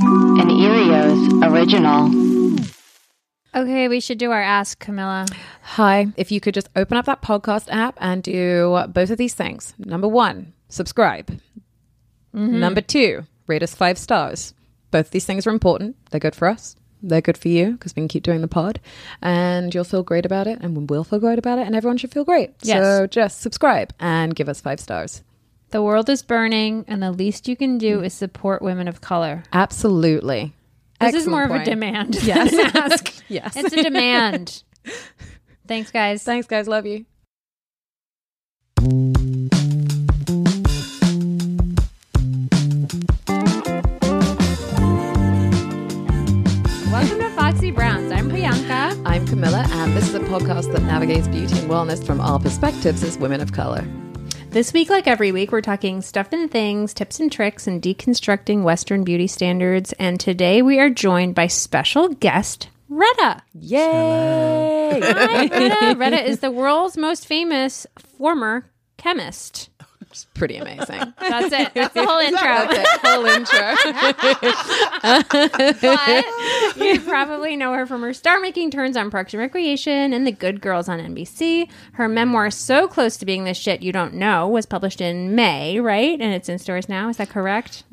An Earios original. Okay, we should do our Ask Camilla. Hi, if you could just open up that podcast app and do both of these things. Number one, subscribe. Mm-hmm. Number two, rate us five stars. Both these things are important. They're good for us. They're good for you because we can keep doing the pod and you'll feel great about it and we'll feel great about it and everyone should feel great. Yes. So just subscribe and give us five stars. The world is burning, and the least you can do is support women of color. Absolutely. This is Excellent more of a demand Yes. than an ask. Yes. It's a demand. Thanks, guys. Thanks, guys. Love you. Welcome to Foxy Browns. I'm Priyanka. I'm Camilla, and this is a podcast that navigates beauty and wellness from our perspectives as women of color. This week, like every week, we're talking stuff and things, tips and tricks, and deconstructing Western beauty standards. And today we are joined by special guest Retta. Yay! Hi, Retta. Retta is the world's most famous former chemist. It's pretty amazing. That's it. That's the whole intro. That's it. Whole intro. but you probably know her from her star making turns on Parks and Recreation and The Good Girls on NBC. Her memoir, So Close to Being the Shit You Don't Know, was published in May, right? And it's in stores now. Is that correct?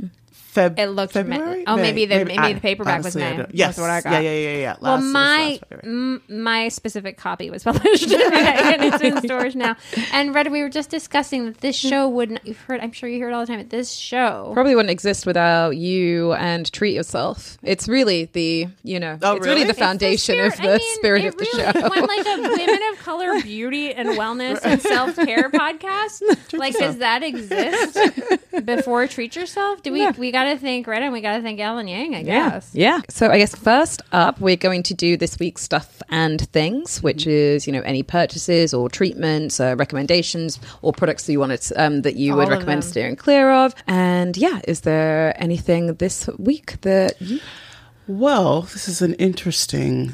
Feb- It looked February. May- oh, May. maybe the- maybe I- the paperback was honestly, I May. don't- That's Yes, what I got. Yeah, yeah, yeah, yeah. well, Last- it was my last m- my specific copy was published and it's in stores now. And Retta, we were just discussing that this show wouldn't. You've heard. I'm sure you hear it all the time. But this show Probably wouldn't exist without you and treat yourself. It's really the, you know, Oh, it's really, really? the It's the foundation of the I mean, spirit it of the really, show. When like a women of color beauty and wellness and self care podcast, like does that exist before treat yourself? Do we we got to thank Retta and we got to thank Alan Yang? I guess. Yeah. So I guess first up, we're going to do this week's stuff and things, which is you know any purchases or treatments, uh, recommendations, or products that you wanted um, that you All would recommend them. steering clear of. And yeah, is there anything this week that you? Well, this is an interesting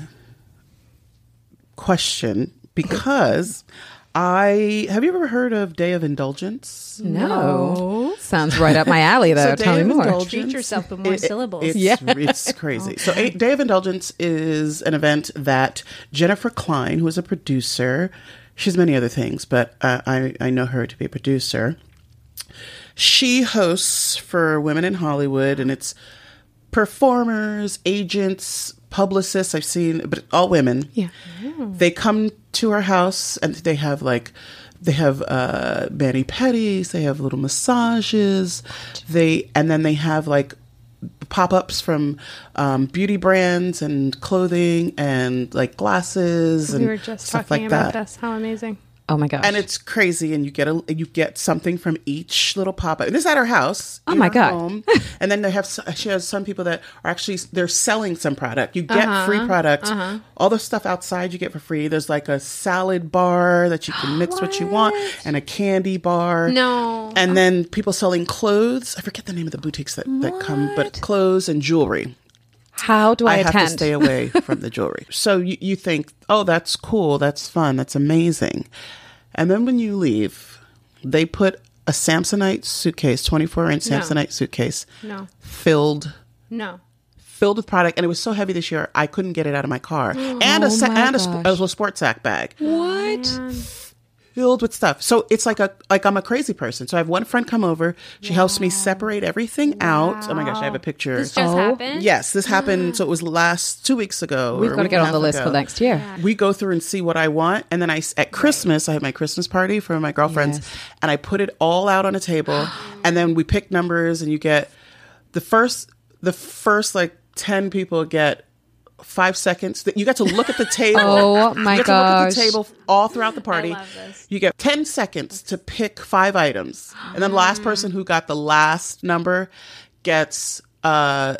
question because I have you ever heard of Day of Indulgence? No. Sounds right up my alley, though. So Tell Day me of more. Indulgence- Treat yourself with more it- syllables. It's, Yeah. it's crazy. So, a, Day of Indulgence is an event that Jennifer Klein, who is a producer, she's many other things, but uh, I, I know her to be a producer. She hosts for women in Hollywood, and it's performers, agents, publicists. I've seen, but all women. Yeah. They come to our house and they have like they have uh mani pedis, they have little massages. They and then they have like pop-ups from um, beauty brands and clothing and like glasses and We were just stuff talking like about that. this. How amazing! Oh my gosh. And it's crazy, and you get a you get something from each little pop up. And this is at her house. Oh my God. home. and then they have she has some people that are actually they're selling some product. You get Uh-huh. free product. All the stuff outside you get for free. There's like a salad bar that you can mix what you want, and a candy bar. No. And then people selling clothes. I forget the name of the boutiques that, that come, but clothes and jewelry. How do I, I have to stay away from the jewelry. So you, you think, oh, that's cool, that's fun, that's amazing. And then when you leave, they put a Samsonite suitcase, 24 inch No. Samsonite suitcase, No. filled No. filled with product, and it was so heavy this year I couldn't get it out of my car, and a sa- oh my and a, sp- a little sports sack bag What? Filled with stuff. So it's like a like I'm a crazy person. So I have one friend come over. She helps me separate everything out. Oh my gosh, I have a picture. This just Oh. happened. Yes, this happened. Mm. So it was last two weeks ago. We've or got to get on the list ago. for next year. We go through and see what I want, and then I at Christmas I have my Christmas party for my girlfriends, Yes. and I put it all out on a table, and then we pick numbers, and you get the first the first like ten people get. Five seconds. That you get to look at the table. Oh, my you get to look at gosh. the table all throughout the party. love this. You get ten seconds to pick five items, and then the last person who got the last number gets uh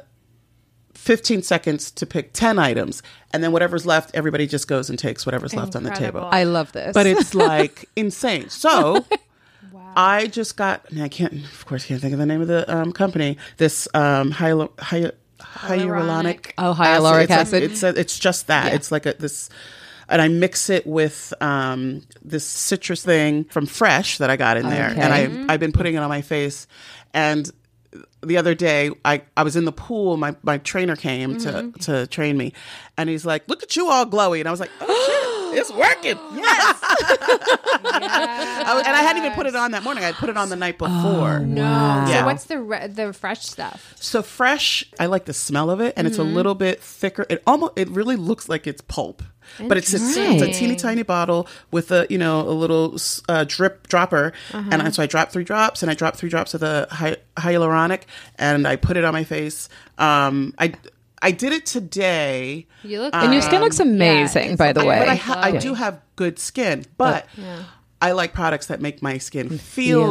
15 seconds to pick 10 items. And then whatever's left, everybody just goes and takes whatever's left on the table. I love this. But it's like insane. So I just got, I can't, of course, can't think of the name of the um, company. This um, hyalo, hy- hyaluronic. Oh, hyaluronic It's, acid. like- it's, a, it's just that. It's like a, this, and I mix it with um, this citrus thing from Fresh that I got in there, Okay. and I I've been putting it on my face, and the other day I, I was in the pool my, my trainer came to, to train me and he's like look at you all glowy and I was like oh it's working. Yes. I was- and I hadn't even put it on that morning. I put it on the night before. No. Yeah. So what's the re- the fresh stuff? so fresh I like the smell of it and it's a little bit thicker. It almost it really looks like it's pulp but it's, it's, it's a teeny tiny bottle with a you know a little uh, drip dropper. And I, so I dropped three drops and I dropped three drops of the hy- hyaluronic and I put it on my face. Um I I did it today You look and your skin looks amazing, it's by the okay. way. but I, ha- I do have good skin, but I like products that make my skin feel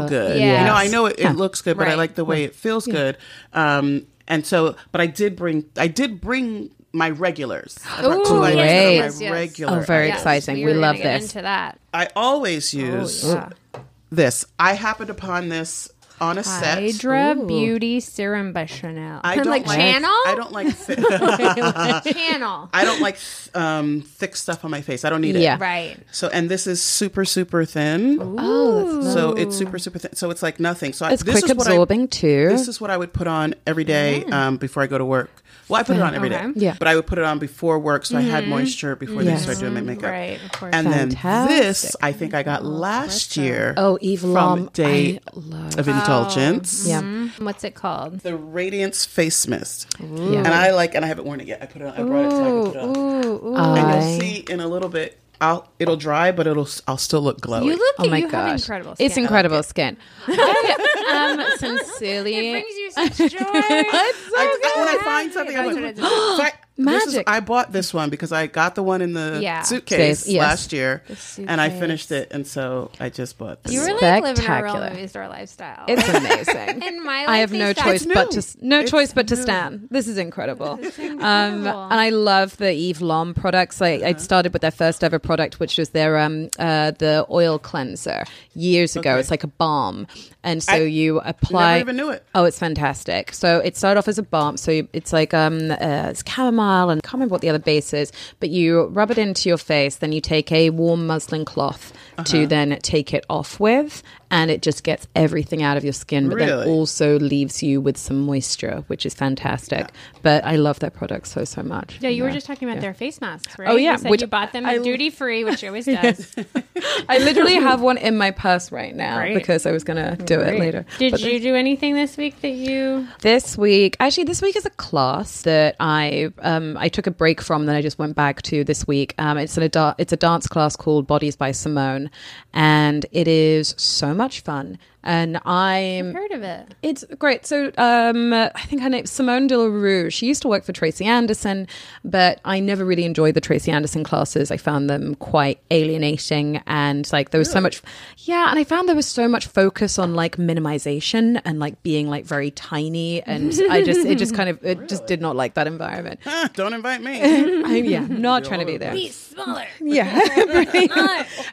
Feel- good. Yes. You know, I know it, it looks good, but I like the way it feels good. Um, and so, but I did bring, I did bring my regulars. I brought two Ooh, items yes, yes, my yes. regular. Oh, very Yes, exciting. We, We love this. Into that. I always use Oh, yeah. this. I happened upon this on a set. Hydra Beauty Serum by Chanel. I don't like, channel. I don't like. Thi- channel. I don't like um, thick stuff on my face. I don't need it. Yeah. right. So, and this is super, super thin. oh, that's So it's super, super thin. So it's like nothing. So I- It's this quick is what I- absorbing too. This is what I would put on every day um, before I go to work. Well, I put it on every day, Okay. Yeah. But I would put it on before work, so I had mm-hmm. moisture before Yes. they start doing my makeup. Right, of course. And then this, I think I got last year. Oh, Eve from Lom, Day I love- of Indulgence. yeah. Mm-hmm. What's it called? The Radiance Face Mist, Yeah. and I like, and I haven't worn it yet. I put it on. I brought it so I can put it on. Ooh, ooh. And I- you'll see in a little bit. I'll it'll dry, but it'll I'll still look glowy. You look. Oh my you have gosh, incredible. Skin. it's incredible skin. I am sincerely. It brings you such joy. I, I- when I find something, I'm like, what. So I- this is- Magic. I bought this one because I got the one in the Yeah. suitcase yes. last year, and I finished it, and so I just bought this. You really like living a real movie store lifestyle. It's amazing. In my I have no choice but to new. no It's choice but to new. stand. This is incredible. Um, incredible. and I love the Eve Lom products. I, I started with their first ever product, which was their um uh the oil cleanser years ago. Okay. It's like a balm, and so I you apply. Never even knew it. Oh, it's fantastic. So it started off as a balm. So you, it's like um, uh, it's chamomile and I can't remember what the other base is, but you rub it into your face. Then you take a warm muslin cloth Uh-huh. to then take it off with, and it just gets everything out of your skin, but then Really? also leaves you with some moisture, which is fantastic. But I love their products so so much. Yeah, you were just talking about their face masks, right? Oh, yeah, you said which you bought them at duty free, which she always does. I literally have one in my purse right now Great. because I was gonna do it later. Did But you do anything this week that you? This week, actually, this week is a class that I um, I took a break from. Then I just went back to this week. Um, it's an a it's a dance class called Bodies by Simone, and it is so much fun. And I'm Heard of it? it's great. So um, I think her name's Simone de la Rue. She used to work for Tracy Anderson, but I never really enjoyed the Tracy Anderson classes. I found them quite alienating, and like there was so much, yeah. And I found there was so much focus on like minimization and like being like very tiny, and I just it just kind of it just did not like that environment. Huh, don't invite me. I'm, yeah, not trying to be there. Be smaller. Yeah,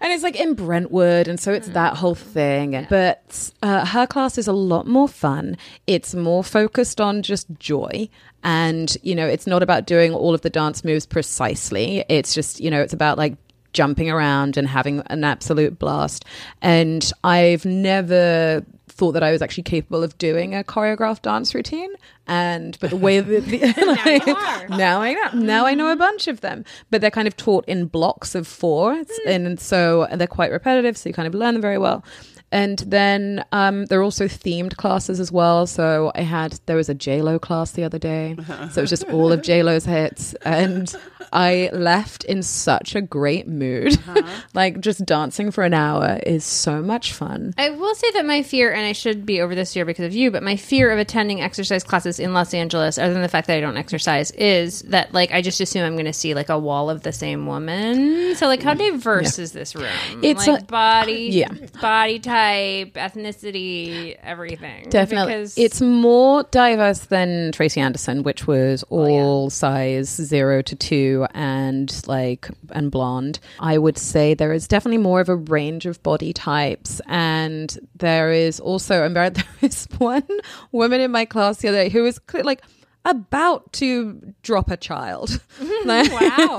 and it's like in Brentwood, and so it's that whole thing. And But uh, her class is a lot more fun. It's more focused on just joy, and you know, it's not about doing all of the dance moves precisely. It's just you know, it's about like jumping around and having an absolute blast. And I've never thought that I was actually capable of doing a choreographed dance routine. And but the way that the, now I know now I know a bunch of them, but they're kind of taught in blocks of four, It's- and so they're quite repetitive. So you kind of learn them very well. And then um, there are also themed classes as well. So I had there was a J Lo class the other day, so it was just all of J Lo's hits, and I left in such a great mood. like just dancing for an hour is so much fun. I will say that my fear, and I should be over this year because of you, but my fear of attending exercise classes in Los Angeles, other than the fact that I don't exercise, is that like I just assume I'm going to see like a wall of the same woman. So like, how diverse is this room? It's like a- body, yeah. body type. Type, ethnicity, everything. Definitely. Because It's more diverse than Tracy Anderson, which was oh, all size zero to two and like and blonde. I would say there is definitely more of a range of body types. And there is also, I'm there is one woman in my class the other day who was like, about to drop a child. Mm-hmm. Like- Wow.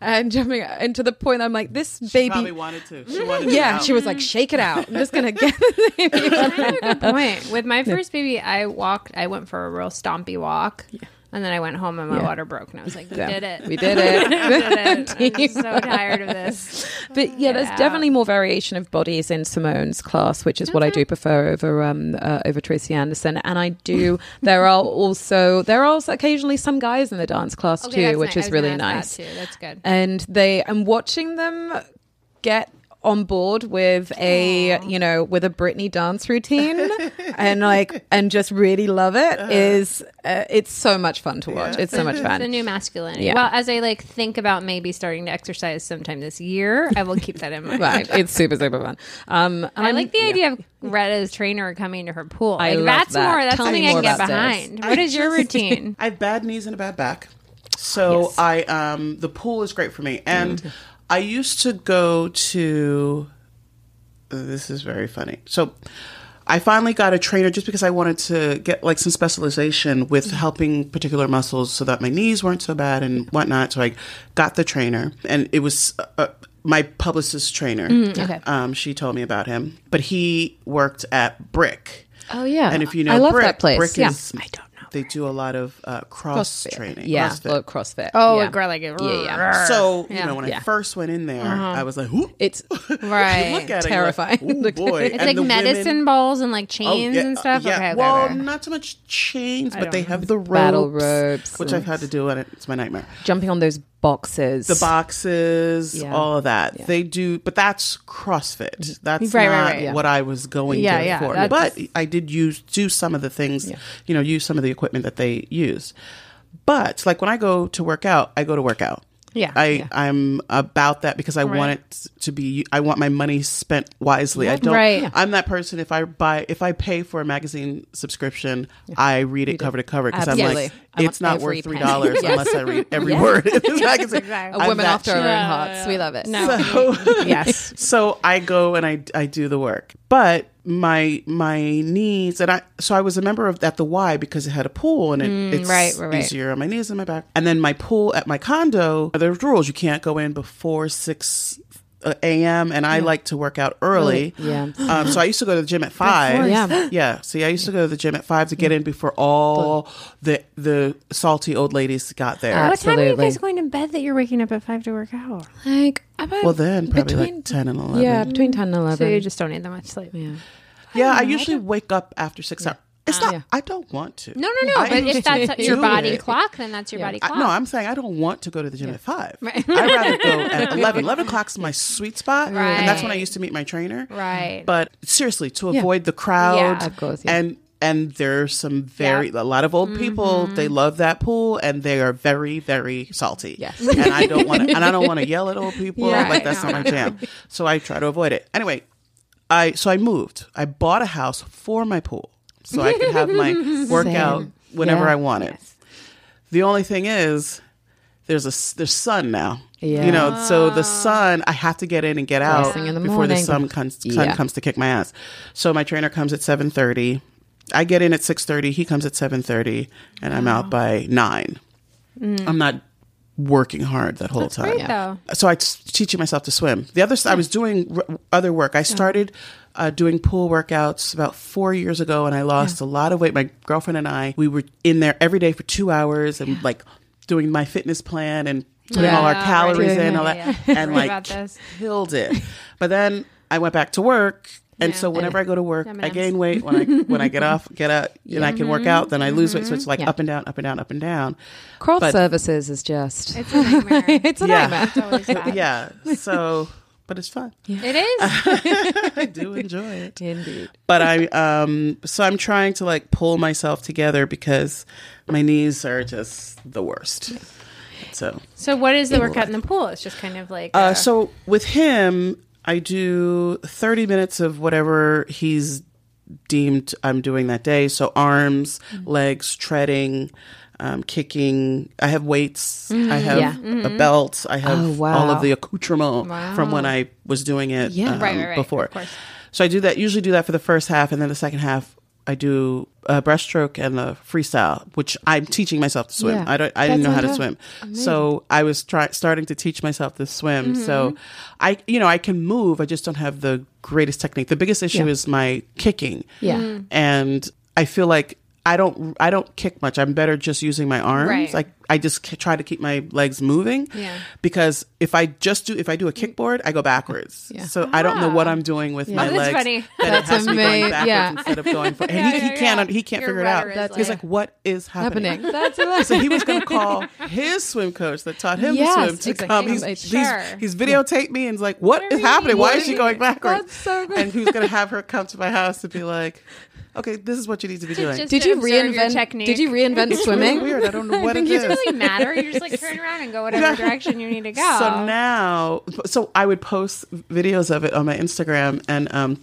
and jumping and to the point I'm like, this Probably baby wanted to. She wanted to yeah, it she was like, shake it out. I'm just gonna get the baby. good point. With my first baby, I walked. I went for a real stompy walk, and then I went home and my Yeah. water broke, and I was like, "We Yeah. did it. We did it. We did it. I'm so tired of this." But yeah, there's definitely more variation of bodies in Simone's class, which is what I do prefer over um uh, over Tracy Anderson. And I do. there are also there are also occasionally some guys in the dance class Okay, too, which nice. Is really nice. that too. That's good. And they and watching them get on board with a you know with a Britney dance routine and like and just really love it is uh, it's so much fun to watch. It's so much fun. the new masculinity. Yeah. Well, as I like think about maybe starting to exercise sometime this year, I will keep that in mind. Right, it's super super fun. Um, I like the yeah. idea of Retta's trainer coming to her pool. I Like love that's that. more. That's Tell me something I can get about this. behind. What is your routine? I have bad knees and a bad back. So I um the pool is great for me. And Mm. I used to go to this is very funny. So I finally got a trainer just because I wanted to get like some specialization with helping particular muscles so that my knees weren't so bad and whatnot. So I got the trainer, and it was uh, my publicist trainer. Mm, okay. Um, she told me about him, but he worked at Brick. Oh yeah, And if you know I love Brick, that place. Brick yeah. is I don't know. They do a lot of uh, cross training. Yeah, CrossFit. well, CrossFit. Oh, yeah. a girl like it. Yeah, yeah. So you Yeah. know, when Yeah. I first went in there, I was like, "Ooh." It's Right. Look at Terrifying. You're like, Ooh, boy. It's And like medicine women- balls and like Oh, chains yeah, and stuff. Yeah. Okay, okay, well, okay. not so much chains, but they know. have the ropes, Battle ropes which I've had to do, and it's my nightmare. jumping on those boxes. The boxes, Yeah. all of that. They do, but that's CrossFit. Mm. That's Right, right, not right, yeah. what I was going Yeah, to yeah, for. that's- But I did use do some of the things, you know, use some of the equipment that they use. But like when I go to work out, I go to work out. Yeah, I yeah. I'm about that because I want it to be. I want my money spent wisely. I don't. Right. I'm that person. If I buy, if I pay for a magazine subscription, I read it cover to cover because I'm like, it's not worth three dollars Yes. unless I read every word in this magazine. exactly. a I'm woman that after her own hearts. We love it. No. So, yes. so I go and I I do the work, but my my knees and I so I was a member of at the Y because it had a pool and it, it's Mm, right, right, right. easier on my knees and my back. And then my pool at my condo, there's rules. You can't go in before six a.m. and I like to work out early. Yeah. Um, so I used to go to the gym at five. Yeah. Yeah. See, I used to go to the gym at five to get in before all the the salty old ladies got there. What time are you guys going to bed that you're waking up at five to work out? Like about well, then probably between, like ten and eleven. Yeah, between ten and eleven. So you just don't need that much sleep. yeah. Yeah, I usually wake up after six hours. It's not. Yeah. I don't want to. No, no, no. I but if that's your body it. clock, then that's your body I, clock. no, I'm saying I don't want to go to the gym at five. I'd rather go at 11. 11 o'clock's my sweet spot. And that's when I used to meet my trainer. Right. But seriously, to avoid the crowd. Yeah. Of course, yeah. And and there's some very, Yeah. a lot of old Mm-hmm. people, they love that pool and they are very, very salty. Yes. And I don't want to, and I don't want to yell at old people. Yeah, like that's not my jam. So I try to avoid it. Anyway, I, so I moved. I bought a house for my pool so I could have my workout whenever Yeah. I wanted. The only thing is, there's a there's sun now. Yeah. You know, so the sun I have to get in and get out the before the sun comes sun Yeah. comes to kick my ass. So my trainer comes at seven thirty. I get in at six thirty. He comes at seven thirty, and I'm out by nine. I'm not working hard that whole time. Great. So I was teaching myself to swim. The other, I was doing r- other work. I started uh, doing pool workouts about four years ago, and I lost a lot of weight. My girlfriend and I, we were in there every day for two hours, and like doing my fitness plan and putting all our calories right. in, all that, yeah. and like about killed it. But then I went back to work. And Yeah. so whenever I go to work, I M&Ms. gain weight. When I when I get off, get out, and I can work out, then I lose weight. So it's like Yeah. up and down, up and down, up and down. Craft But- services is just It's a nightmare. it's a Yeah. nightmare. It's always bad. Yeah. So, but it's fun. It is. I do enjoy it. Indeed. but I um so I'm trying to like pull myself together because my knees are just the worst. So So what is the workout in the pool? It's just kind of like uh uh, so with him I do 30 minutes of whatever he's deemed I'm doing that day. So arms, Mm-hmm. legs, treading, um, kicking. I have weights. I have Mm-hmm. A belt. I have Oh, wow. all of the accoutrement from when I was doing it Yeah. um, Right, right, right. before. So I do that. Usually do that for the first half, and then the second half I do a breaststroke and the freestyle, which I'm teaching myself to swim. Yeah. I don't. I didn't know how to okay. swim, so I was try- starting to teach myself to swim. So I, you know, I can move. I just don't have the greatest technique. The biggest issue Yeah. is my kicking. Yeah. Mm-hmm. and I feel like I don't. I don't kick much. I'm better just using my arms. Right. Like I just try to keep my legs moving. Yeah. Because if I just do, if I do a kickboard, I go backwards. Yeah. So I don't know what ah. I'm doing with my Oh, that's legs. funny. That That's it has to be going ama- backwards yeah. instead of going forward. And Yeah, he, he yeah, can't. yeah. He can't Your figure it out. is He's like- "What is happening?" happening. That's what So he was going to call his swim coach that taught him Yes, to swim to exactly. Um, come. He's, Sure. he's, he's videotaped me and is like, "What is happening? Why is she going backwards?" That's so good. And he was going to have her come to my house to be like, "Okay, this is what you need to be doing." just- Did to you observe your reinvent? technique. Did you reinvent swimming? weird. I don't know what it It doesn't really matter. You just like turn around and go whatever direction you need to go. So now, so I would post videos of it on my Instagram, and um,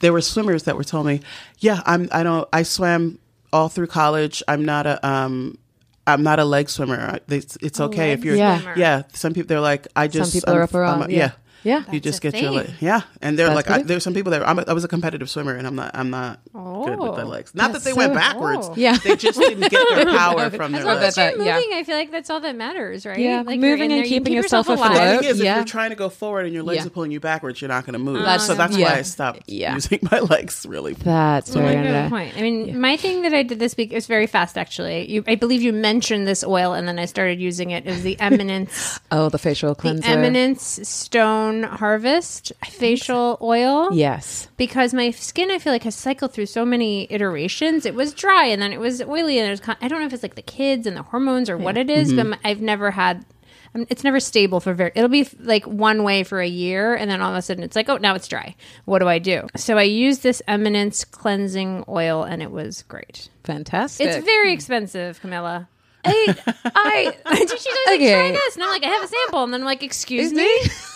there were swimmers that were telling me, "Yeah, I'm. I don't. I swam all through college. I'm not a. Um, I'm not a leg swimmer. It's, it's okay if you're. Yeah. swimmer. Yeah. Some people they're like, I just. people I'm- are up around, I'm a- yeah. Yeah. You That's just a get your thing. leg. Yeah, and they're That's like, I, good. there's some people that I'm a, I was a competitive swimmer, and I'm not. I'm not good with the Oh. legs. Not that they went backwards. cool. Yeah. they just didn't get their power from As their long as legs. you're that, moving, yeah. I feel like that's all that matters, right? Yeah, like moving and there, keeping keep yourself alive. afloat. The thing is, if you're trying to go forward and your legs Yeah. are pulling you backwards, you're not going to move. That's so that's yeah. why I stopped Yeah. using my legs. Really, That's Oh very my good good point. I mean, my thing that I did this week is very fast, actually. You, I believe you mentioned this oil, and then I started using it. It was the Eminence, Oh, the facial the cleanser. Eminence Stone Harvest facial oil. Yes. because my skin I feel like has cycled through so many iterations. It was dry and then it was oily and there's con- I don't know if it's like the kids and the hormones or what it is, but I've never had um, it's never stable for very it'll be like one way for a year and then all of a sudden it's like oh now it's dry what do i do so i used this eminence cleansing oil and it was great Fantastic. it's very expensive camilla I, I, she like, Okay. try this. And I'm like, I have a sample. And then I'm like, excuse me?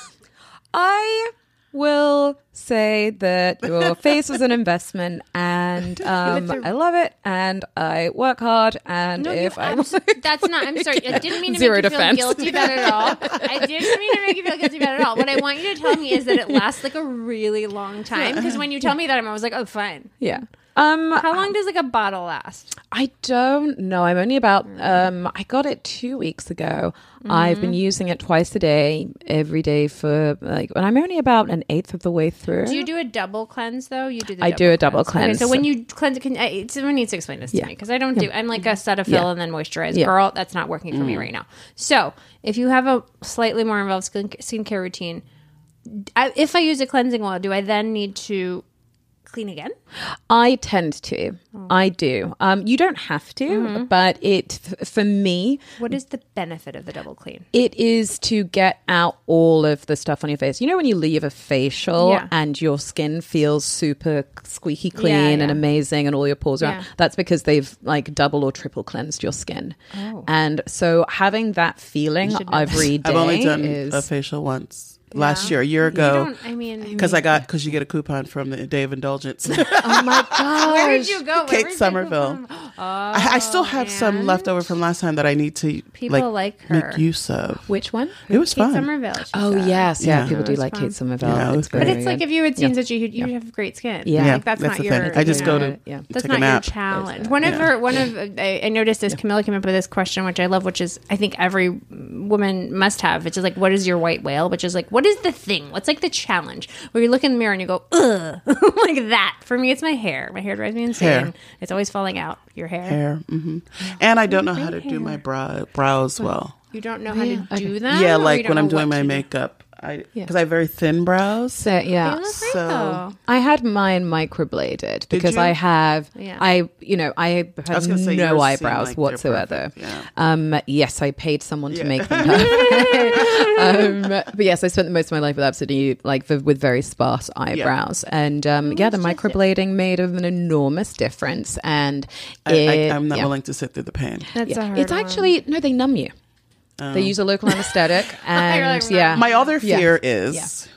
I will say that your face was an investment and um, I love it and I work hard and No, if I abs- that's not. I'm sorry. I didn't mean to Zero make you defense. feel guilty about it at all. I didn't mean to make you feel guilty about it at all. What I want you to tell me is that it lasts like a really long time. Because when you tell me that, I'm always like, oh, fine. yeah. Um, How long does like a bottle last? I don't know. I'm only about. Um, I got it two weeks ago. I've been using it twice a day, every day for like, and I'm only about an eighth of the way through. Do you do a double cleanse though? You do. The I do a double Okay, cleanse. so when you cleanse, can I, someone needs to explain this to Yeah. me because I don't do. I'm like a Cetaphil Yeah. and then moisturize. Yeah. Girl, that's not working for me right now. So if you have a slightly more involved skin skincare routine, I, if I use a cleansing oil, do I then need to clean again? I tend to. I do. Um, you don't have to, but it f- for me, What is the benefit of the double clean? it is to get out all of the stuff on your face. You know when you leave a facial Yeah. and your skin feels super squeaky clean Yeah, and amazing and all your pores are Yeah. out. That's because they've like double or triple cleansed your skin. Oh. And so having that feeling every day I've only done is a facial once last year, a year ago, I mean- because I got because you get a coupon from the Day of Indulgence. Oh my gosh! Where did you go? Where Kate did you Somerville. go from? I, I still oh, have some and? left over from last time that I need to People like her. make use of. Which one? It was Kate fun. Somerville. she Oh said. yes, yeah. Yeah. People do It's like fun. Kate Somerville. Yeah, it was It's great. But very it's like good. if you had seen such that you you have great skin. Yeah. like that's, not the your. thing. I just go to Yeah. That's take not a nap. your challenge. One of her, one of I, I noticed this. Camilla came up with this question, which I love, which is I think every woman must have, which is like, what is your white whale? Which is like, what is the thing? What's like the challenge? Where you look in the mirror and you go, ugh, like that. For me, it's my hair. My hair drives me insane. Hair. It's always falling out. Your hair. Hair, hmm and I don't know how to do my brow brows well. You don't know how to do that. yeah, like when I'm doing my to do? makeup, I because I have very thin brows. So They yeah. look So- though. I had mine microbladed because? I have Yeah. I you know I have was no eyebrows like whatsoever. yeah. Um yes, I paid someone to make them um, but yes, I spent the most of my life with absolutely like v- with very sparse eyebrows, and um, yeah, the microblading made an enormous difference. And I, it, I, I'm not yeah. willing to sit through the pain. That's a hard It's one. actually no, they numb you. They um, use a local anesthetic, and like, yeah, My other Yeah. fear is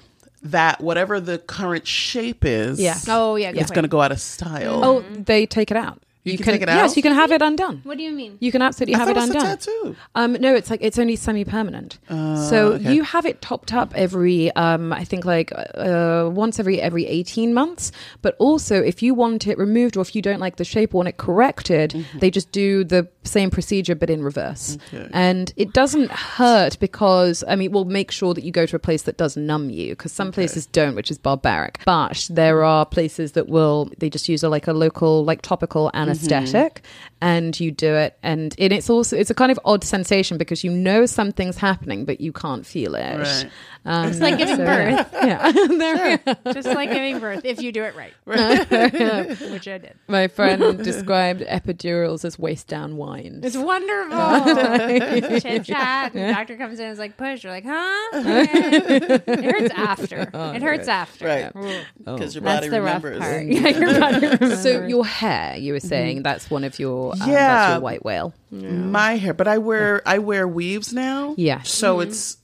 that whatever the current shape is, Yeah. Oh yeah, it's going to go out of style. Oh, they take it out. You can take it out? Yes, you can have it undone. What do you mean? You can absolutely I have it thought it was a undone. tattoo. Um, no, it's like it's only semi-permanent. so okay. you have it topped up every, um, I think like uh, once every every eighteen months. But also, if you want it removed or if you don't like the shape or want it corrected, Mm-hmm. they just do the same procedure but in reverse. And it doesn't hurt because I mean, we'll make sure that you go to a place that does numb you because some places don't, which is barbaric. But there are places that will they just use a like a local like topical Mm-hmm. Anesthetic mm-hmm. And you do it and, and it's also it's a kind of odd sensation because you know something's happening but you can't feel it Right. um, It's like giving so, birth, yeah There- just like giving birth if you do it right, which I did. my friend described epidurals as waist down wine It's wonderful. Chit chat. and the Doctor comes in and is like, push. You're like, huh? Okay. it hurts after. it hurts after. Right. Ooh. Because your That's body the rough remembers. part. Yeah, your body remembers. so your hair you were saying that's one of your um, that's Yeah. white whale My hair, but I wear I wear weaves now. Yeah. So it's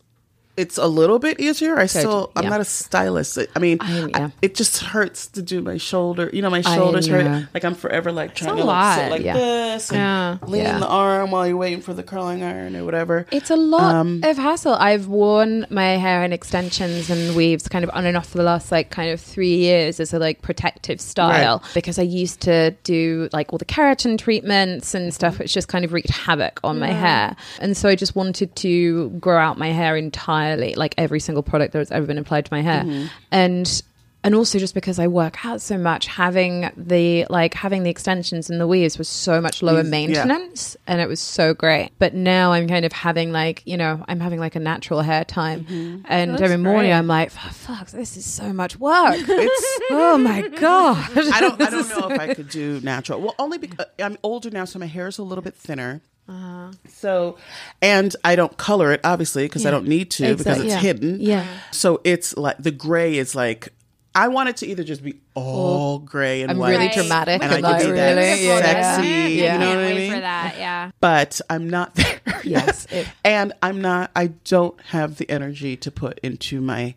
it's a little bit easier. I still I'm yeah. not a stylist. I mean, I- I- it just hurts to do my shoulder. You know, my I shoulders hurt. Like I'm forever like trying to like, sit like Yeah. this and Yeah. lean Yeah. the arm while you're waiting for the curling iron or whatever. It's a lot Um, of hassle. I've worn my hair in extensions and weaves kind of on and off for the last like kind of three years as a like protective style because I used to do like all the keratin treatments and stuff, which just kind of wreaked havoc on my hair. And so I just wanted to grow out my hair entirely, like every single product that has ever been applied to my hair. Mm-hmm. And and also just because I work out so much, having the like having the extensions and the weaves was so much lower Easy, yeah. maintenance and it was so great. But now I'm kind of having like, you know, I'm having like a natural hair time. Mm-hmm. And That's every morning great. I'm like, "Oh, fuck, this is so much work. It's oh my God. I don't I don't know if I could do natural. Well, only because I'm older now, so my hair is a little bit thinner. Uh-huh. So, and I don't color it obviously because I don't need to because it's yeah. hidden. Yeah. So it's like the gray is like I want it to either just be all gray and I'm white. really dramatic And I about could it, be that really. Sexy, Yeah. you know Can't what I mean? for that. Yeah. But I'm not there. Yes, it- and I'm not. I don't have the energy to put into my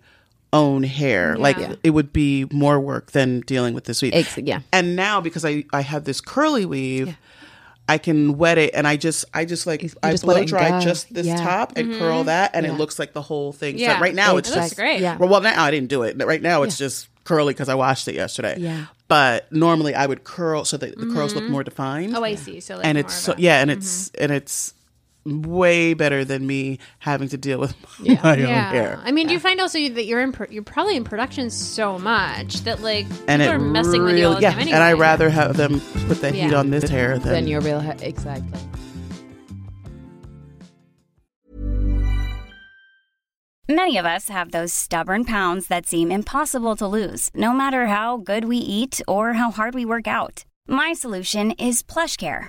own hair. Like it would be more work than dealing with this weave. Ex- yeah. And now because I I have this curly weave. I can wet it, and I just, I just like, I just blow dry just this Yeah. top and mm-hmm. curl that, and Yeah. it looks like the whole thing. Yeah. So right now, it's It looks just great. Yeah. well, well, now I didn't do it. Right now, it's just curly because I washed it yesterday. Yeah. But normally, I would curl so that the curls look mm-hmm. more defined Oh, I see. So like and it's so yeah, and it's mm-hmm. and it's way better than me having to deal with my own hair. I mean, do you find also that you're in pro- you're probably in production so much that like and people are messing with you all the yeah, time anyway. and I rather have them put the heat on this hair than, Then your real hair. Exactly. Many of us have those stubborn pounds that seem impossible to lose, no matter how good we eat or how hard we work out. My solution is PlushCare.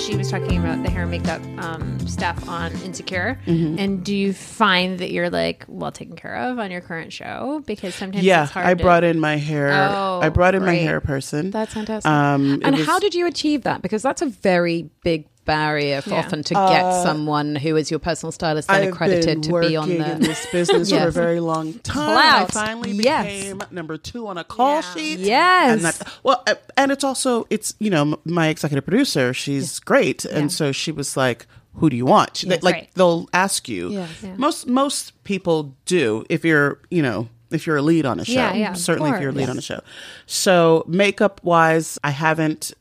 she was talking about the hair and makeup um, stuff on Insecure. Mm-hmm. And do you find that you're like well taken care of on your current show? Because sometimes yeah. it's hard I to- brought in my hair. Oh, I brought in my hair person. That's fantastic. Um, and was- how did you achieve that? Because that's a very big barrier for Yeah. often to get someone who is your personal stylist then I've accredited to be on the in this business for a very long time. Clout. I finally Yes. became number two on a call sheet. Yes. and that's well, uh, and it's also it's you know my executive producer. She's great, and so she was like, "Who do you want?" She- Yes. like Right. they'll ask you. Yes. Yeah. Most most people do if you're you know if you're a lead on a show. Yeah, yeah, certainly if you're a lead course. on a show. So makeup wise, I haven't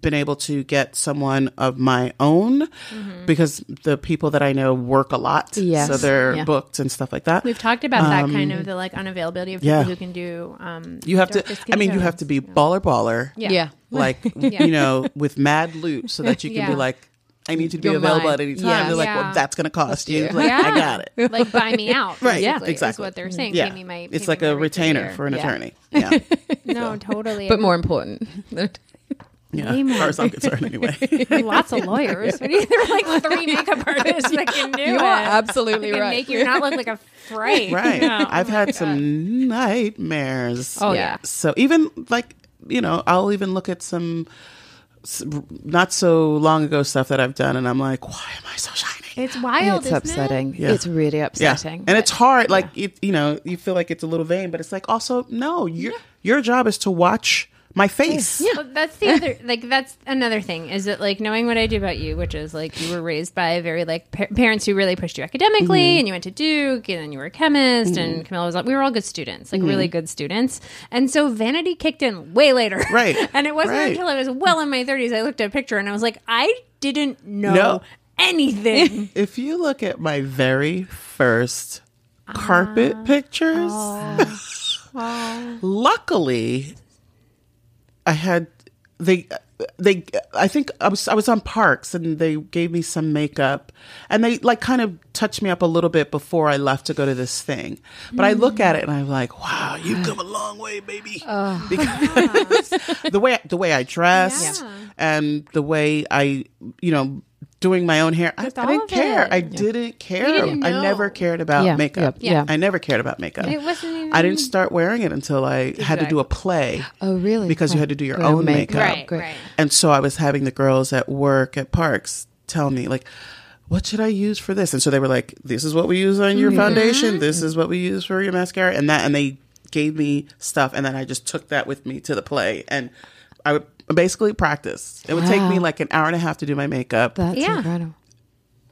been able to get someone of my own mm-hmm. because the people that I know work a lot. Yes. So they're Yeah. booked and stuff like that. We've talked about that kind of um, the like unavailability of people yeah. who can do. Um, You have to, I mean, you have to be baller baller. Yeah. yeah. Like, Yeah. you know, with mad loot so that you can Yeah. be like, I need you to be Your available mind. at any time. Yeah. They're like, Yeah. well, that's going to cost you. you. Like, Yeah. I got it. like buy me out. Right, basically, exactly. Is what they're mm-hmm. saying. Yeah, Pay me my, it's pay like me a rate for the retainer for an attorney. Yeah, No, totally. But more important, yeah. As far as I'm concerned, anyway. lots of lawyers. But there are like three makeup artists that can do You it. are absolutely That can right. Make you not look like a fright. right. No. I've oh had some nightmares. Oh Yeah. yeah. So even like you know, I'll even look at some not so long ago stuff that I've done, and I'm like, why am I so shiny? It's wild. it's isn't upsetting. Yeah. It's really Yeah, upsetting. and it's hard. Like it, you know, you feel like it's a little vain, but it's like also no. Your your job is to watch my face. It? Well, that's the other like that's another thing is that like knowing what I do about you, which is like you were raised by very like pa- parents who really pushed you academically, Mm-hmm. and you went to Duke, and then you were a chemist, and Camilla was like we were all good students, like really good students, and so vanity kicked in way later, Mm-hmm. Right, and it wasn't right. until I was well in my thirties I looked at a picture and I was like I didn't know No. anything. If you look at my very first carpet pictures, luckily, I had they they I think I was I was on Parks and they gave me some makeup and they like kind of touched me up a little bit before I left to go to this thing. But I look at it and I'm like, wow, you've come a long way, baby. Oh. Because the way the way I dressed Yeah. and the way I you know doing my own hair, I, I didn't care. it. I didn't care. didn't I never cared about Yeah, makeup. yeah, yeah. I never cared about makeup. It wasn't even- I didn't start wearing it until I had to do a play. Oh, really? Because you Oh, had to do your own makeup. makeup. Right, Great. right. And so I was having the girls at work at Parks tell me like, what should I use for this? And so they were like, this is what we use on your Mm-hmm. foundation. This is what we use for your mascara and that. And they gave me stuff. And then I just took that with me to the play and I would basically practice. It would take me like an hour and a half to do my makeup That's Yeah. incredible.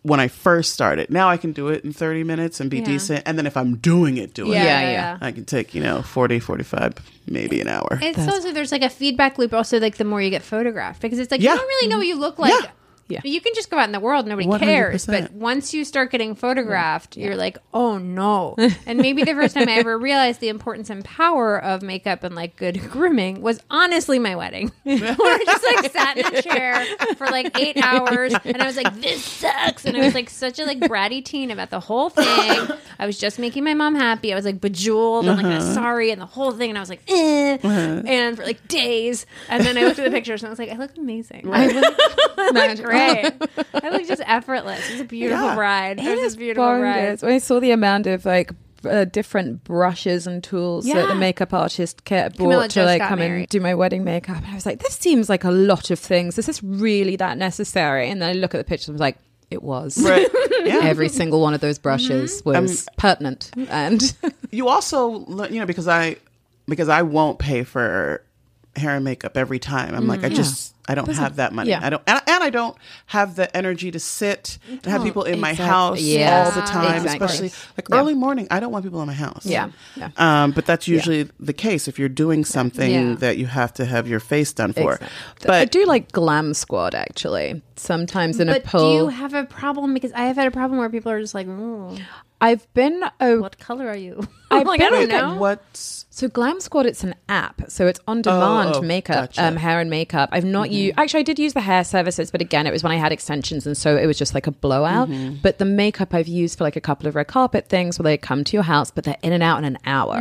when I first started. Now I can do it in 30 minutes and be Yeah. decent. And then if I'm doing it, do it. Yeah, Yeah, yeah. yeah. I can take, you know, 40, 45, maybe an hour. It's also there's like a feedback loop. Also, like the more you get photographed, because it's like Yeah. you don't really know mm-hmm. what you look like. Yeah. Yeah. You can just go out in the world, nobody 100%. cares. But once you start getting photographed, you're like, oh no. and maybe the first time I ever realized the importance and power of makeup and like good grooming was honestly my wedding. Where I just like sat in a chair for like eight hours and I was like, this sucks. And I was like such a like bratty teen about the whole thing. I was just making my mom happy. I was like bejeweled and like Uh-huh. sorry and the whole thing. And I was like, eh. And for like days. And then I looked at the pictures and I was like, I look amazing. I look great. I look just effortless. It's a beautiful Yeah. bride. It, It was is a beautiful bride. bonkers. When I saw the amount of like uh, different brushes and tools that the makeup artist ca- Camilla bought to like got come and do my wedding makeup, and I was like, this seems like a lot of things. Is this really that necessary? And then I look at the pictures and was like, it was. Right. Yeah. Every single one of those brushes was pertinent, and you also you know, because I because I won't pay for hair and makeup every time. I'm like, I just I don't have that money. yeah. I don't, and, and I don't have the energy to sit and have people in my exactly. house Yeah. all the time, Exactly. especially like Yeah. early morning. I don't want people in my house. Yeah. Yeah. Um, but that's usually the case if you're doing something Yeah. that you have to have your face done for. Exactly. I But do like glam squad actually. Sometimes in a But do poll, you have a problem? Because I have had a problem where people are just like, "Ooh, I've been oh, what color are you? I've like, been I don't looking know. what's So Glam Squad, it's an app, so it's on demand oh, makeup, gotcha. um, hair and makeup. I've not used. Actually, I did use the hair services, but again, it was when I had extensions, and so it was just like a blowout. But the makeup I've used for like a couple of red carpet things, where they come to your house, but they're in and out in an hour,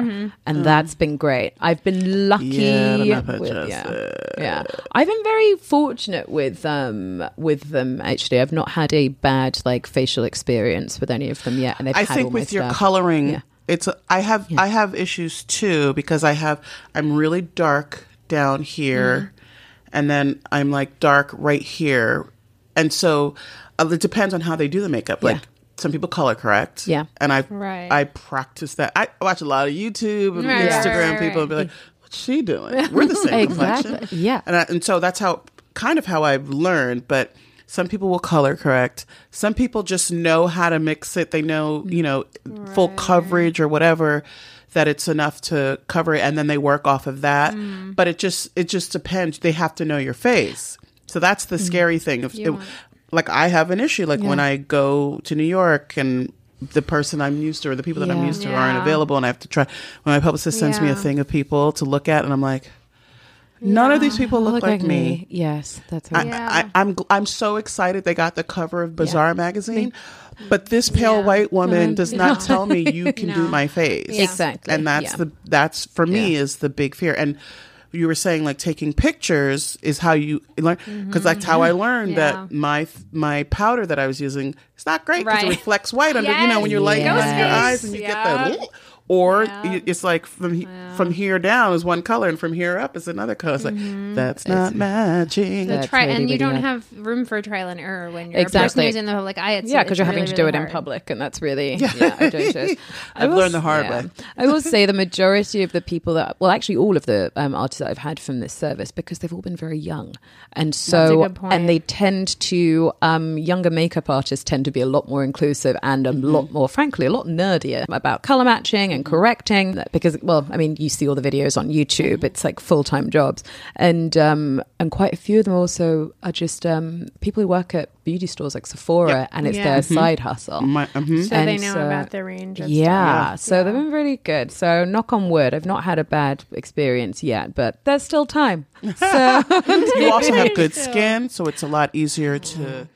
and that's been great. I've been lucky. Yeah, with- yeah, yeah. I've been very fortunate with um with them. Actually, I've not had a bad like facial experience with any of them yet, and they've I think with your stuff. coloring, Yeah. It's I have I have issues too because I have I'm really dark down here, Mm-hmm. and then I'm like dark right here, and so uh, it depends on how they do the makeup. Like Yeah. some people color correct, Yeah. and I Right. I practice that. I watch a lot of YouTube and Right, Instagram. right, people right. be like, "What's she doing? We're the same Exactly. complexion." Yeah. and I, and so that's how kind of how I've learned, but. Some people will color correct. Some people just know how to mix it. They know, you know, full coverage or whatever that it's enough to cover it and then they work off of that. Mm. But it just it just depends. They have to know your face. So that's the mm. scary thing. If it, like I have an issue like when I go to New York and the person I'm used to or the people that I'm used to aren't available and I have to try when my publicist sends me a thing of people to look at and I'm like None of these people look, Look like, me. Yes, that's I, right. Yeah. I, I'm I'm so excited they got the cover of Bazaar magazine, but this pale white woman does not tell me you can do my face Exactly, and that's yeah. the that's for me Yeah. is the big fear. And you were saying like taking pictures is how you learn because that's how I learned Mm-hmm. Yeah. that my my powder that I was using is not great because Right. it reflects white under you know when you're lighting Yes. under your Ghost eyes and you Yeah. get the or Yeah. it's like from he- from here down is one color and from here up is another color. It's like that's not matching. The That's tri- really, and you don't good. have room for trial and error when you're a Exactly. person who's in the public eye. It's, Yeah, because you're having really, to do really it in public, and that's really yeah, outrageous. I I've will learned the hard yeah. way. I will say the majority of the people that, well, actually, all of the um, artists that I've had from this service, because they've all been very young, and so good point. and they tend to um, younger makeup artists tend to be a lot more inclusive and a lot more, frankly, a lot nerdier about color matching and correcting. Because, well, I mean, you see all the videos on YouTube; it's like full time jobs, and um, and quite a few of them also are just um, people who work at beauty stores like Sephora, and it's Yeah. their side hustle. My- mhm. So they know so- about the range. Of Yeah, stuff. so they've been really good. So knock on wood, I've not had a bad experience yet, but there's still time. So you also have good skin, so it's a lot easier to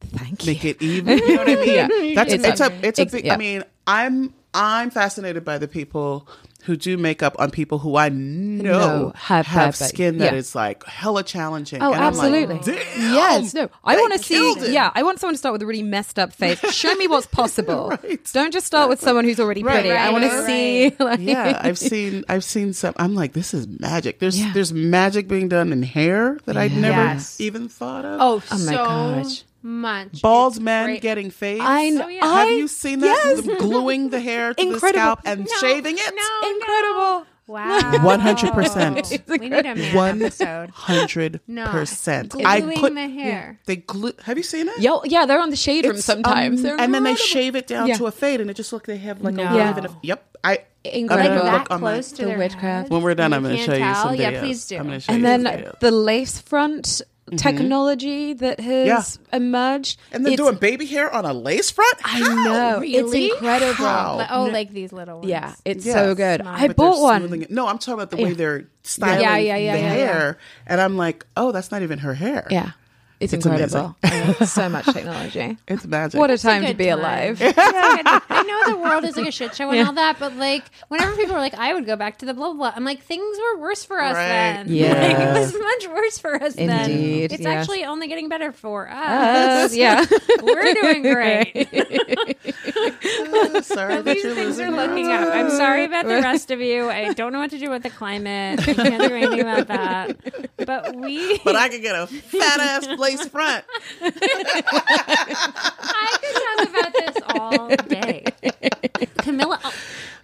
thank you. make it even. You know what I mean? Yeah. That's It's it's, a- a it's a it's- big. yeah. I mean, I'm I'm fascinated by the people who do makeup on people who I know No, have have, skin that yeah. is like hella challenging. Oh, And I'm like, absolutely. Damn, yes, no. I want to see. it. Yeah, I want someone to start with a really messed up face. Show me what's possible. Right. Don't just start with someone who's already Right, pretty. I right, want to see. Like, yeah, I've seen I've seen some. I'm like, this is magic. There's Yeah. there's magic being done in hair that I'd never Yes. even thought of. Oh, Oh my so gosh. Much. Bald It's men great. getting fades. I know. Oh, yeah. Have I- you seen that? Yes. Gluing the hair to the scalp and No, shaving it. No, Incredible. Wow. 100%. We need a man One episode. hundred No. percent. Gluing the hair. They glue. Have you seen it? Yeah, yeah, they're on the shade room sometimes. um, They're and then they shave it down Yeah. to a fade, and it just look they have like No. a wave and a yep. I Incredible. I'm gonna Like look that on my- close to The witchcraft. When we're done, I'm going to can't show you tell? some videos. Yeah, please do. I'm show and you then the lace front Mm-hmm. technology that has Yeah. emerged. and then it's- doing baby hair on a lace front. I know Really? it's incredible. How? Like- oh, like these little ones. Yeah, it's Yeah. so good. Smart. I But they're bought one. it. No, I'm talking about the way Yeah. they're styling Yeah, yeah, yeah, the yeah, yeah. hair, and I'm like, oh, that's not even her hair. Yeah, it's, It's incredible. So much technology. it's magic. What a It's a time to be time. alive. Yeah, I know the world is like a shit show and Yeah. all that, but like whenever people are like, I would go back to the blah blah. blah," I'm like, things were worse for us Right. then. Yeah. Like, it was much worse for us then. It's yes. actually only getting better for us. Us, yeah. We're doing great. Sorry that These things are losing looking up. I'm sorry about the rest of you. I don't know what to do with the climate. I can't do anything about that. But we. But I could get a fat ass lace front. I could talk about this all day. Camilla, oh,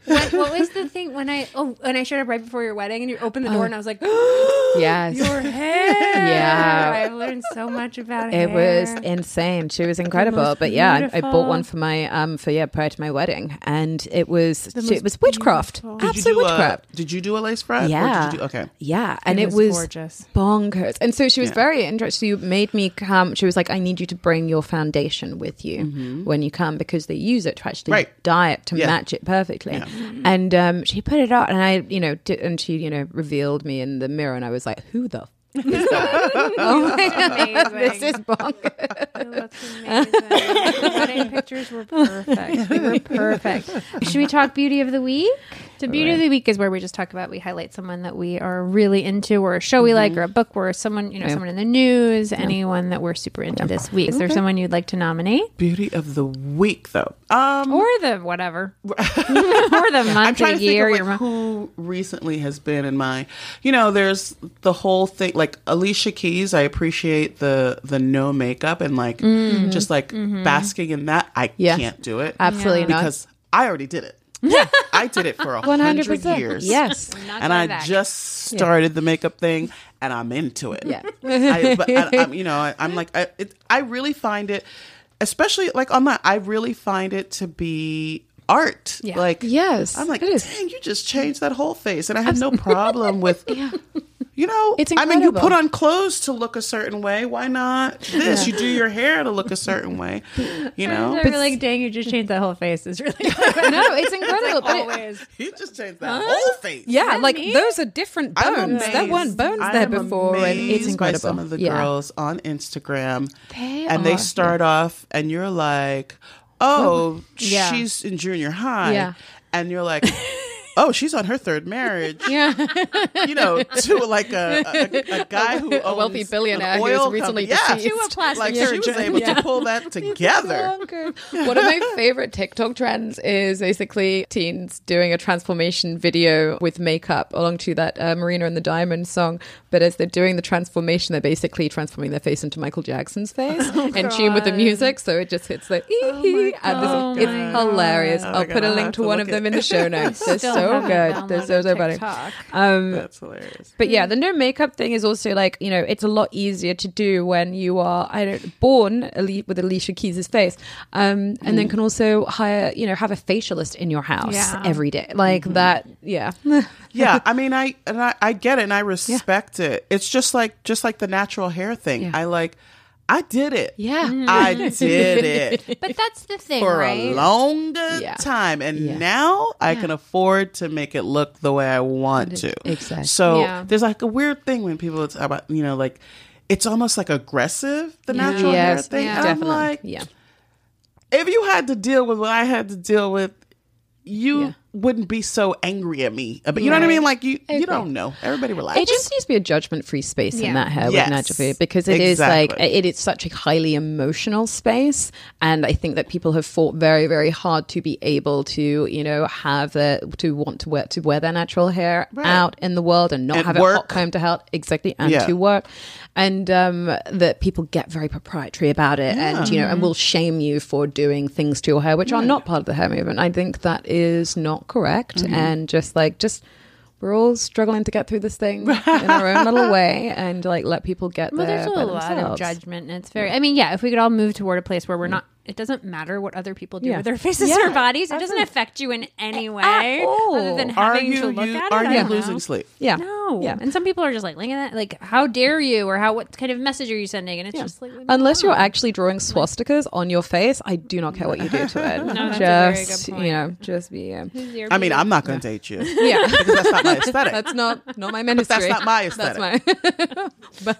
what, what was the thing when I oh when I showed up right before your wedding and you opened the door and I was like, yes. your hair. Yeah. I've learned so much about It It was insane. She was incredible. But yeah, I, I bought one for my um for yeah prior to my wedding, and it was most it was witchcraft, beautiful. Did you absolute do a, witchcraft. Did you do a lace front? Or Yeah. did you do, okay. Yeah, and it was was, gorgeous. bonkers. And so she was Yeah. very interested. She made me come. She was like, "I need you to bring your foundation with you when you come because they use it to actually Right. dye it to Yeah. match it perfectly." And um, she put it on, and I, you know, did, and she, you know, revealed me in the mirror, and I was like, "Who the." F- is that? oh my god, this is bonkers. Oh, that's amazing. The wedding pictures were perfect. They were perfect. Should we talk beauty of the week? So beauty of the week is where we just talk about we highlight someone that we are really into, or a show we like, mm-hmm. or a book, or someone you know, Yeah. someone in the news, anyone that we're super into this week. Is there someone you'd like to nominate, Beauty of the week, though. Um, or the whatever, or the I'm month, to year? like who recently has been in my, you know, there's the whole thing like Alicia Keys. I appreciate the the no makeup and like mm-hmm. just like mm-hmm. basking in that. I can't do it Absolutely not. because I already did it. I did it for a hundred years. Yes. And I back. just started the makeup thing, and I'm into it. Yeah. I, but I, I'm, you know, I, I'm like, I, it, I really find it, especially like on that, I really find it to be art. Yeah. Like, Yes, I'm like, it is. dang, you just changed that whole face, and I have no problem with. you know, It's I mean, you put on clothes to look a certain way. Why not this? You do your hair to look a certain way. You know, They're like, dang, you just changed that whole face. It's really no, it's incredible. but it- always. he just changed that whole face. yeah, like those are different bones. There weren't bones I there before, and it's incredible. By some of the yeah. girls on Instagram, They and they are, start off, and you're like, "Oh, Yeah. she's in junior high," Yeah. and you're like. Oh, she's on her third marriage. Yeah. You know, to like a, a, a guy who owns wealthy billionaire an who was recently company. Yeah, deceased. To a plastic like she was surgeon. able to pull that together. One of my favorite TikTok trends is basically teens doing a transformation video with makeup along to that uh, Marina and the Diamond song. But as they're doing the transformation, they're basically transforming their face into Michael Jackson's face in tune with the music. So it just hits the ee hee. and this- God. it's Oh hilarious. God. I'll I'm put a link to to one of them at- in the show notes. They're Still so good. They're so, downloaded so funny. Um, That's hilarious. but yeah, the no makeup thing is also like you know it's a lot easier to do when you are I don't born Ali- with Alicia Keys' face, um, and then can also hire you know have a facialist in your house Yeah. every day like that. Yeah, yeah i mean i and I, I get it and i respect it it's just like just like the natural hair thing Yeah. i like i did it yeah. Mm-hmm. i did it But that's the thing, for right? a longer Yeah. time and Yeah. now i can afford to make it look the way i want to Exactly. so Yeah. there's like a weird thing when people talk about you know like it's almost like aggressive the natural hair thing yeah. And definitely. i'm like yeah, if you had to deal with what i had to deal with you Yeah. Wouldn't be so angry at me. But you know what i mean? Like you you don't know. Everybody relax. It just needs to be a judgment-free space in that hair Yes. with natural hair because it is like it is such a highly emotional space, and I think that people have fought very, very hard to be able to, you know, have the to want to wear to wear their natural hair out in the world and not And have it work. hot combed to help exactly and Yeah. to work, and um, that people get very proprietary about it, and you know, and will shame you for doing things to your hair which are not part of the hair movement. I think that is not correct, Mm-hmm. and just like just we're all struggling to get through this thing in our own little way and like let people get Well, there there's a lot of judgment, and it's very. I mean, yeah, if we could all move toward a place where we're not, it doesn't matter what other people do Yeah. with their faces Yeah, or bodies. It doesn't affect you in any way, all. other than are having you, to look you- at are it. I you losing know. sleep Yeah. No, Yeah. and some people are just like, look at that, like, how dare you, or how what kind of message are you sending? And it's just like, Unless you're actually drawing swastikas on your face, I do not care what you do to it. No, that's a very good just point. you know, just be um, i mean i'm not going to date you yeah. because that's not my aesthetic That's not not my ministry. that's not my That's aesthetic my.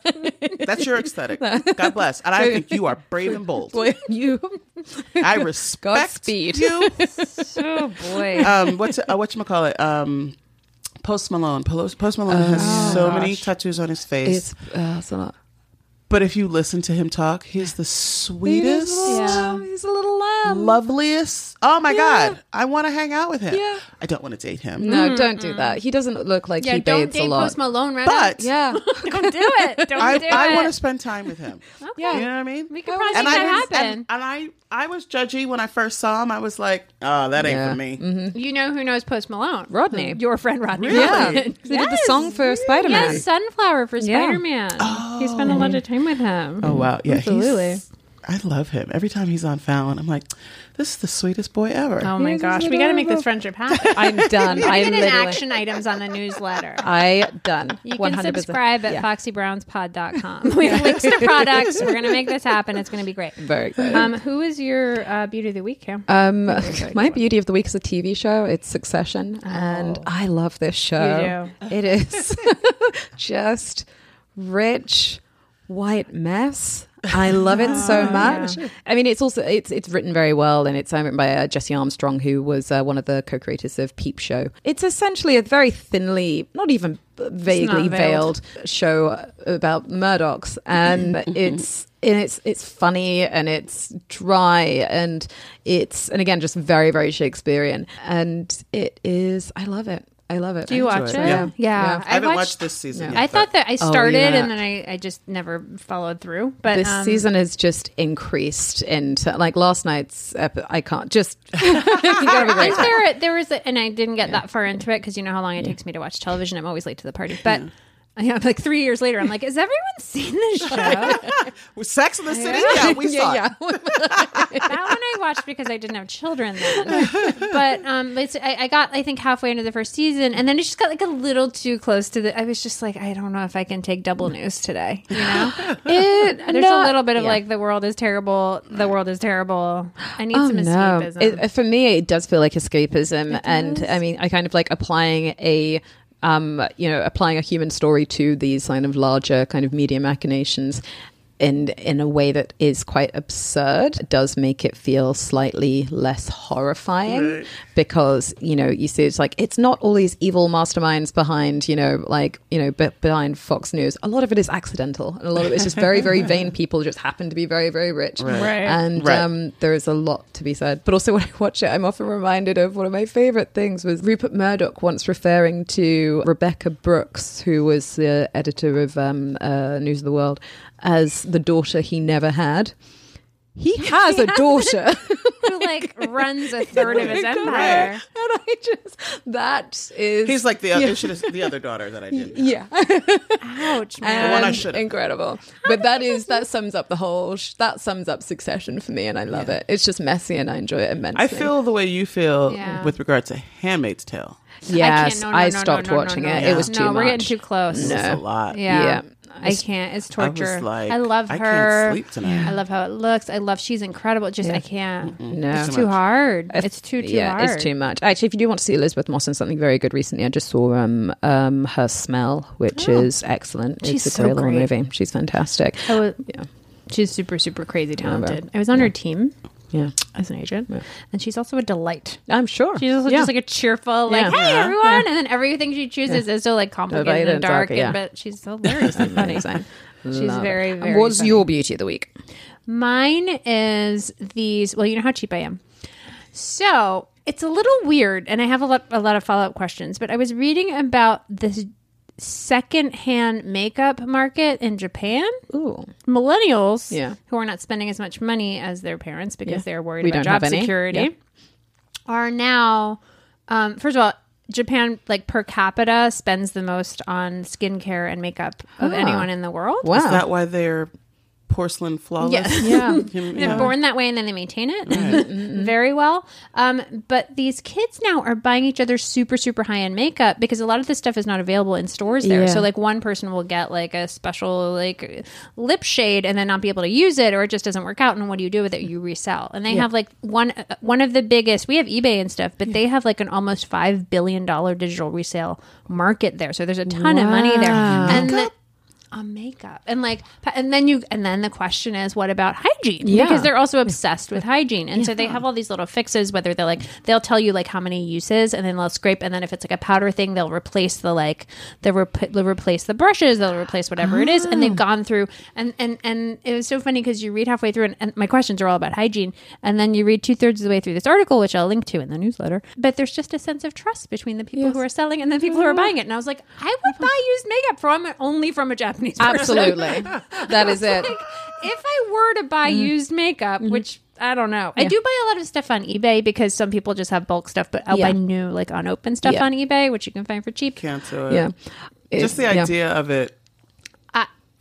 That's your aesthetic. God bless. And I think you are brave and bold. Boy, you. I respect Godspeed. you. oh boy. Um, what's uh, what you call it? Um, Post Malone. Post, Post Malone has so many tattoos on his face. It's uh, so not. but if you listen to him talk, he's the sweetest, Yeah. He's a little lamb. loveliest. Oh my God, I want to hang out with him. Yeah. I don't want to date him. No, mm-hmm. don't do that. He doesn't look like yeah, he don't bathes a date lot. Post Malone right But yeah. Don't do it. Don't I, do I it. want to spend time with him. Yeah. You know what I mean? We could probably and make I that was- happen. And, and I, I was judgy when I first saw him. I was like, oh, that ain't Yeah. for me. Mm-hmm. You know who knows Post Malone? Rodney. Your friend Rodney. Really? Rodman. They did the song for Spider Man. Yes, Sunflower for Spider Man. He spent a lot of oh. time with him. Oh wow, yeah, Absolutely. He's, I love him. Every time he's on Fallon, I'm like, this is the sweetest boy ever. Oh my He's gosh, we got to make this friendship happen. I'm done. I I'm an literally. action items on the newsletter. I done. You 100%. can subscribe at Yeah. foxybrownspod.com. We have links to products. We're going to make this happen. It's going to be great. Very excited. Um, who is your uh, beauty of the week, Cam? Um, my beauty of the week is a TV show. It's Succession, and I love this show. You It is just rich white mess. I love it so much. I mean, it's also it's it's written very well, and it's written by uh, Jesse Armstrong, who was uh, one of the co-creators of Peep Show. It's essentially a very thinly, not even vaguely veiled. veiled show about Murdochs, and it's and it's it's funny and it's dry and it's and again just very very Shakespearean, and it is. I love it. I love it. Do you watch it. it? Yeah. Yeah. I haven't watched, this season. Yet, I thought that I Oh, started yeah. and then I, I just never followed through. But this um, season has just increased into like last night's epi- I can't just you gotta be great. Is there, there was, a, and I didn't get that far into it because you know how long it takes me to watch television. I'm always late to the party. But I know, like three years later, I'm like, has everyone seen this show? With Sex in the City? Yeah, we saw it. that one I watched because I didn't have children then. But um, it's, I, I got I think halfway into the first season, and then it just got like a little too close to the. I was just like, I don't know if I can take double news today. You know, It- there's no- a little bit of yeah. like the world is terrible. The world is terrible. I need Oh some no! escapism. It, for me, it does feel like escapism, and I mean, I kind of like applying a, um, you know, applying a human story to these kind of larger kind of media machinations. In, in a way that is quite absurd It does make it feel slightly less horrifying because you know you see it's like it's not all these evil masterminds behind you know like you know be- behind Fox News a lot of it is accidental and a lot of it's just very very vain people just happen to be very very rich Right. and Right. um, there is a lot to be said. But also, when I watch it, I'm often reminded of one of my favorite things was Rupert Murdoch once referring to Rebekah Brooks, who was the editor of um, uh, News of the World, as the daughter he never had. He has a daughter. Who like runs a third of his empire? and I just that is He's like the other, should the other daughter that I didn't. yeah. Ouch, man. and one I should've. incredible. But that is that sums up the whole. Sh- that sums up Succession for me, and I love it. It's just messy, and I enjoy it immensely. I feel the way you feel Yeah. with regard to Handmaid's Tale. Yes, no, I, no, no, stopped no, no, watching no, it. no. It was too no, much. we're getting too close. It's a lot. Yeah. Yeah. I can't. It's I was torture. like, I love I her. can't sleep tonight. I love how it looks. I love she's incredible. Just I can't. No. It's Too too much. hard. It's too too yeah, hard. it's too much. Actually, if you do want to see Elisabeth Moss in something very good recently, I just saw um, um, her smell, which is excellent. Oh. She's it's a so great little movie. She's fantastic. Was- Yeah, She's super super crazy talented. but- I was on her team yeah. as an agent, and she's also a delight. I'm sure. She's also yeah. just like a cheerful, like, Yeah. hey Yeah. everyone, and then everything she chooses is so like complicated and dark, yeah. and, but she's hilariously funny. She's Love very, very What's funny. your beauty of the week? Mine is these. Well, you know how cheap I am. So it's a little weird, and I have a lot, a lot of follow up questions. But I was reading about this secondhand makeup market in Japan. Ooh, Millennials, Yeah. who are not spending as much money as their parents because Yeah. they're worried We about don't job any. security, Yeah. are now. Um, first of all, Japan, like per capita, spends the most on skincare and makeup of Ah. anyone in the world. wow. Is that why they're porcelain flawless? Yes. yeah. They're born that way and then they maintain it very well. Um, but these kids now are buying each other super, super high end makeup because a lot of this stuff is not available in stores there. Yeah. So, like, one person will get like a special like lip shade and then not be able to use it, or it just doesn't work out. And what do you do with it? You resell. And they have like one uh, one of the biggest. We have eBay and stuff, but they have like an almost five billion dollar digital resale market there. So there's a ton of money there. And the, on makeup. And like and then you and then the question is what about hygiene? Yeah. because they're also obsessed with hygiene. And so they have all these little fixes whether they're like they'll tell you like how many uses and then they'll scrape. And then if it's like a powder thing they'll replace the like they'll, rep- they'll replace the brushes they'll replace whatever it is. And they've ah. gone through and and and it was so funny because you read halfway through and, and my questions are all about hygiene. And then you read two-thirds of the way through this article which i'll link to in the newsletter. But there's just a sense of trust between the people who are selling and the people who are buying it. And i was like i would buy used makeup from only from a japanese person. Absolutely. that is it. if I were to buy mm-hmm. used makeup, mm-hmm. which I don't know, I do buy a lot of stuff on eBay because some people just have bulk stuff, but I'll Yeah. buy new, like unopened stuff Yeah. on eBay, which you can find for cheap. Can't do it. Yeah. Just the It- yeah. idea of it I-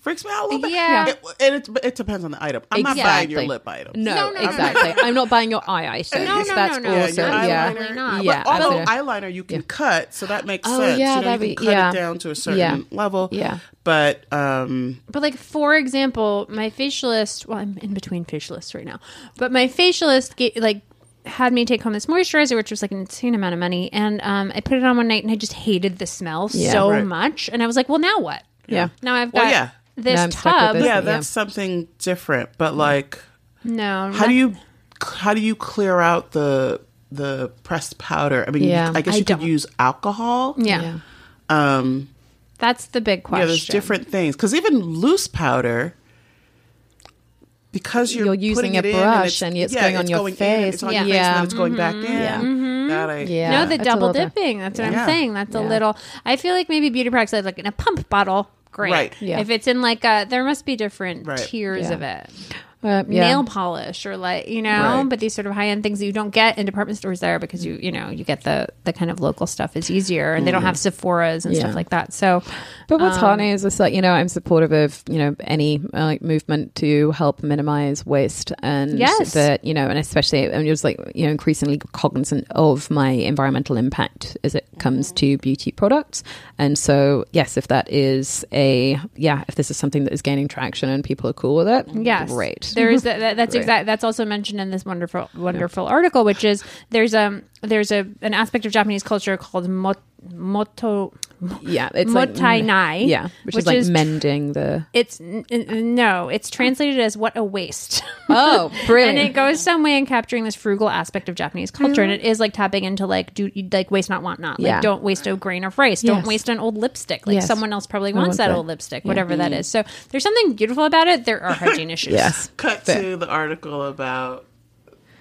freaks me out a little bit. Yeah. It, and it, it depends on the item. I'm not buying your lip item. No, No, no, no, exactly. I'm not buying your eye item. No, no, That's no, no. Yeah, also your yeah, eyeliner. not. yeah. But although absolutely. eyeliner you can cut, so that makes Oh, sense. yeah, you know, that'd you be- can cut yeah. it down to a certain Yeah. level. Yeah. But um, But like for example, my facialist. Well, I'm in between facialists right now, but my facialist ga- like had me take home this moisturizer, which was like an insane amount of money, and um, I put it on one night and I just hated the smell Yeah. so Right. much, and I was like, well, now what? yeah. Now I've got Well, yeah. This Now I'm stuck with tub. this. yeah, Yeah. that's something different. But like, No, how do you how do you clear out the the pressed powder? I mean, Yeah. I guess I you could don't. use alcohol. Yeah, Yeah. Um, that's the big question. yeah, there's different things because even loose powder. Because you're, You're using a brush and and it's, it's yeah, going on it's your going in, face. it's on Yeah. your face, and Yeah. then it's going back in. Yeah. That I, Yeah. No, the It's a double dipping. That's what Yeah. I'm saying. That's a little. I feel like maybe beauty products like in a pump bottle. Great. Right. Yeah. If it's in like a, there must be different Right. tiers Yeah. of it. Uh, yeah. nail polish or like you know Right. but these sort of high-end things that you don't get in department stores there because you you know you get the the kind of local stuff is easier and they don't have sephoras and Yeah. stuff like that so But what's heartening is just like you know I'm supportive of you know any uh, like movement to help minimize waste and Yes. that you know and especially I'm just like you know increasingly cognizant of my environmental impact as it comes to beauty products and so yes if that is a yeah if this is something that is gaining traction and people are cool with it Yes, great There is that, that- that's Great. exact. That's also mentioned in this wonderful, wonderful article, which is there's um there's a an aspect of Japanese culture called mot, moto. yeah it's like Mottainai, yeah which, which is like is- mending the It's n- n- no, it's translated as what a waste. oh brilliant and it goes some way in capturing this frugal aspect of Japanese culture, and it is like tapping into like do like waste not want not like Yeah. don't waste a grain of rice, don't Yes. waste an old lipstick, like Yes. someone else probably I wants want that that. old lipstick, whatever that is. So there's something beautiful about it. There are hygiene issues. yes Cut to the article about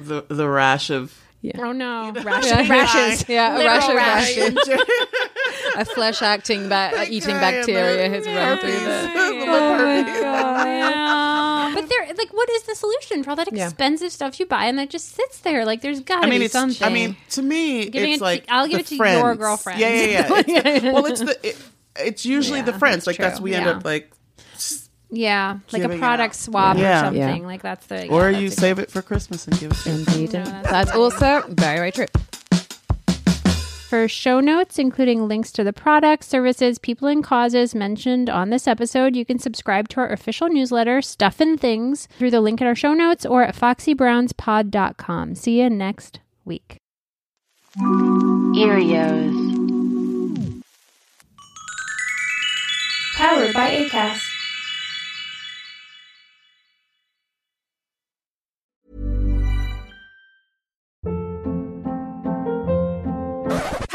the the rash of Oh no, rashes. rashes. yeah a Literal rash of rash. rashes. a flesh acting ba- eating bacteria has run through the Yeah. But there, like, what is the solution for all that Yeah. expensive stuff you buy and that just sits there? Like, there's got to I mean, be it's. something. I mean, to me, Giving it's it to- like I'll give the it to your friends. girlfriends. Yeah, yeah, yeah. It's- well, it's the. It, it's usually the friends. that's Like that's true. we end Yeah. up like, yeah, like a product out. swap Yeah. or something. Yeah. Like that's the. or yeah, you that's save it for Christmas and give it. to Indeed. No, and that's that's also very, very true. For show notes, including links to the products, services, people, and causes mentioned on this episode, you can subscribe to our official newsletter, Stuff and Things, through the link in our show notes or at foxybrownspod.com. See you next week. Earios. Powered by ACAST.